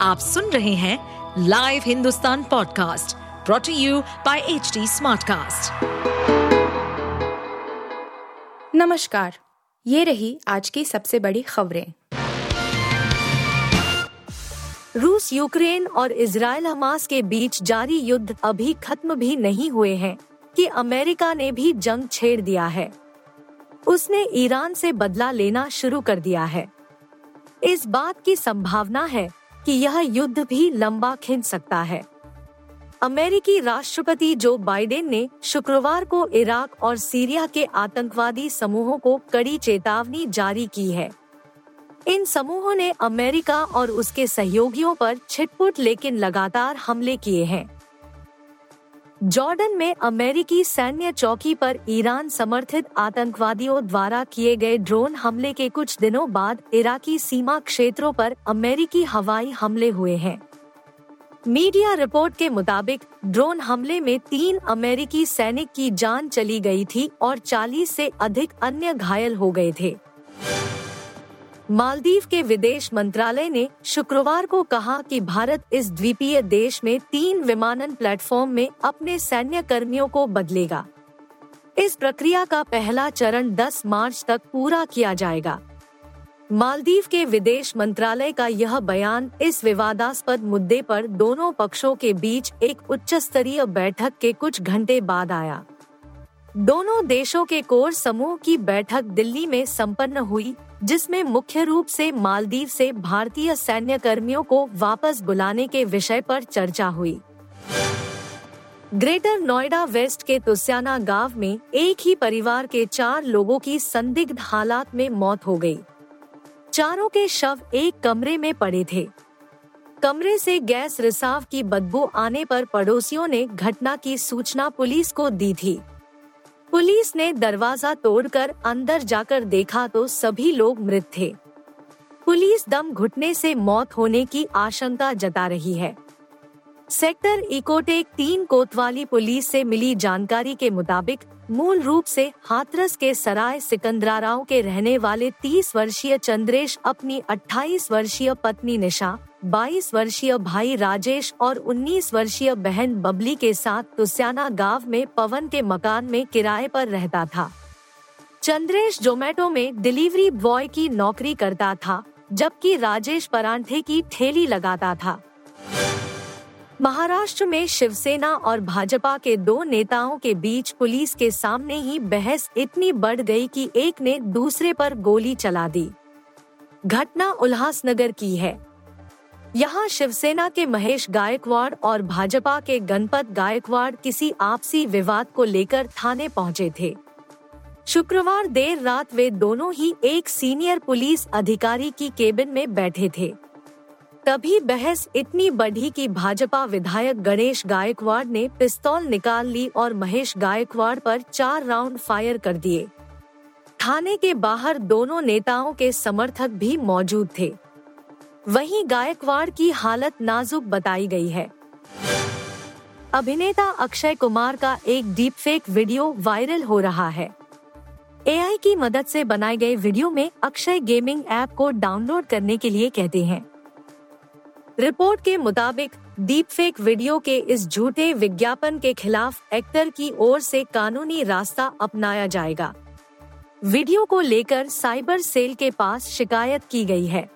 आप सुन रहे हैं Live Hindustan podcast brought to you by H Smartcast. नमस्कार, ये रही आज की सबसे बड़ी खबरें। रूस, यूक्रेन और इसराइल हमास के बीच जारी युद्ध अभी खत्म भी नहीं हुए हैं कि अमेरिका ने भी जंग छेड़ दिया है। उसने ईरान से बदला लेना शुरू कर दिया है। इस बात की संभावना है कि यह युद्ध भी लंबा खिंच सकता है। अमेरिकी राष्ट्रपति जो बाइडेन ने शुक्रवार को इराक और सीरिया के आतंकवादी समूहों को कड़ी चेतावनी जारी की है। इन समूहों ने अमेरिका और उसके सहयोगियों पर छिटपुट लेकिन लगातार हमले किए हैं। जॉर्डन में अमेरिकी सैन्य चौकी पर ईरान समर्थित आतंकवादियों द्वारा किए गए ड्रोन हमले के कुछ दिनों बाद इराकी सीमा क्षेत्रों पर अमेरिकी हवाई हमले हुए हैं। मीडिया रिपोर्ट के मुताबिक, ड्रोन हमले में तीन अमेरिकी सैनिक की जान चली गई थी और 40 से अधिक अन्य घायल हो गए थे। मालदीव के विदेश मंत्रालय ने शुक्रवार को कहा कि भारत इस द्वीपीय देश में तीन विमानन प्लेटफॉर्म में अपने सैन्य कर्मियों को बदलेगा। इस प्रक्रिया का पहला चरण 10 मार्च तक पूरा किया जाएगा। मालदीव के विदेश मंत्रालय का यह बयान इस विवादास्पद मुद्दे पर दोनों पक्षों के बीच एक उच्च स्तरीय बैठक के कुछ घंटे बाद आया। दोनों देशों के कोर समूह की बैठक दिल्ली में संपन्न हुई, जिसमें मुख्य रूप से मालदीव से भारतीय सैन्य कर्मियों को वापस बुलाने के विषय पर चर्चा हुई। ग्रेटर नोएडा वेस्ट के तुस्याना गाँव में एक ही परिवार के चार लोगों की संदिग्ध हालात में मौत हो गई। चारों के शव एक कमरे में पड़े थे। कमरे से गैस रिसाव की बदबू आने पर पड़ोसियों ने घटना की सूचना पुलिस को दी थी। पुलिस ने दरवाज़ा तोड़कर अंदर जाकर देखा तो सभी लोग मृत थे। पुलिस दम घुटने से मौत होने की आशंका जता रही है। सेक्टर इकोटेक तीन कोतवाली पुलिस से मिली जानकारी के मुताबिक, मूल रूप से हाथरस के सराय सिकंदराराव के रहने वाले 30 वर्षीय चंद्रेश, अपनी 28 वर्षीय पत्नी निशा 22 वर्षीय भाई राजेश और 19 वर्षीय बहन बबली के साथ तुस्याना गाँव में पवन के मकान में किराए पर रहता था। चंद्रेश जोमेटो में डिलीवरी बॉय की नौकरी करता था, जबकि राजेश परांठे की ठेली लगाता था। महाराष्ट्र में शिवसेना और भाजपा के दो नेताओं के बीच पुलिस के सामने ही बहस इतनी बढ़ गई कि एक ने दूसरे पर गोली चला दी। घटना उल्लासनगर की है। यहाँ शिवसेना के महेश गायकवाड़ और भाजपा के गणपत गायकवाड़ किसी आपसी विवाद को लेकर थाने पहुँचे थे। शुक्रवार देर रात वे दोनों ही एक सीनियर पुलिस अधिकारी की केबिन में बैठे थे। तभी बहस इतनी बढ़ी कि भाजपा विधायक गणेश गायकवाड़ ने पिस्तौल निकाल ली और महेश गायकवाड़ पर चार राउंड फायर कर दिए। थाने के बाहर दोनों नेताओं के समर्थक भी मौजूद थे। वहीं गायकवाड़ की हालत नाजुक बताई गई है। अभिनेता अक्षय कुमार का एक डीप फेक वीडियो वायरल हो रहा है। एआई की मदद से बनाए गए वीडियो में अक्षय गेमिंग ऐप को डाउनलोड करने के लिए कहते हैं। रिपोर्ट के मुताबिक डीप फेक वीडियो के इस झूठे विज्ञापन के खिलाफ एक्टर की ओर से कानूनी रास्ता अपनाया जाएगा। वीडियो को लेकर साइबर सेल के पास शिकायत की गई है।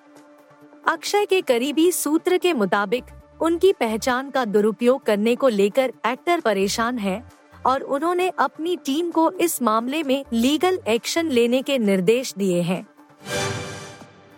अक्षय के करीबी सूत्र के मुताबिक, उनकी पहचान का दुरुपयोग करने को लेकर एक्टर परेशान है और उन्होंने अपनी टीम को इस मामले में लीगल एक्शन लेने के निर्देश दिए हैं।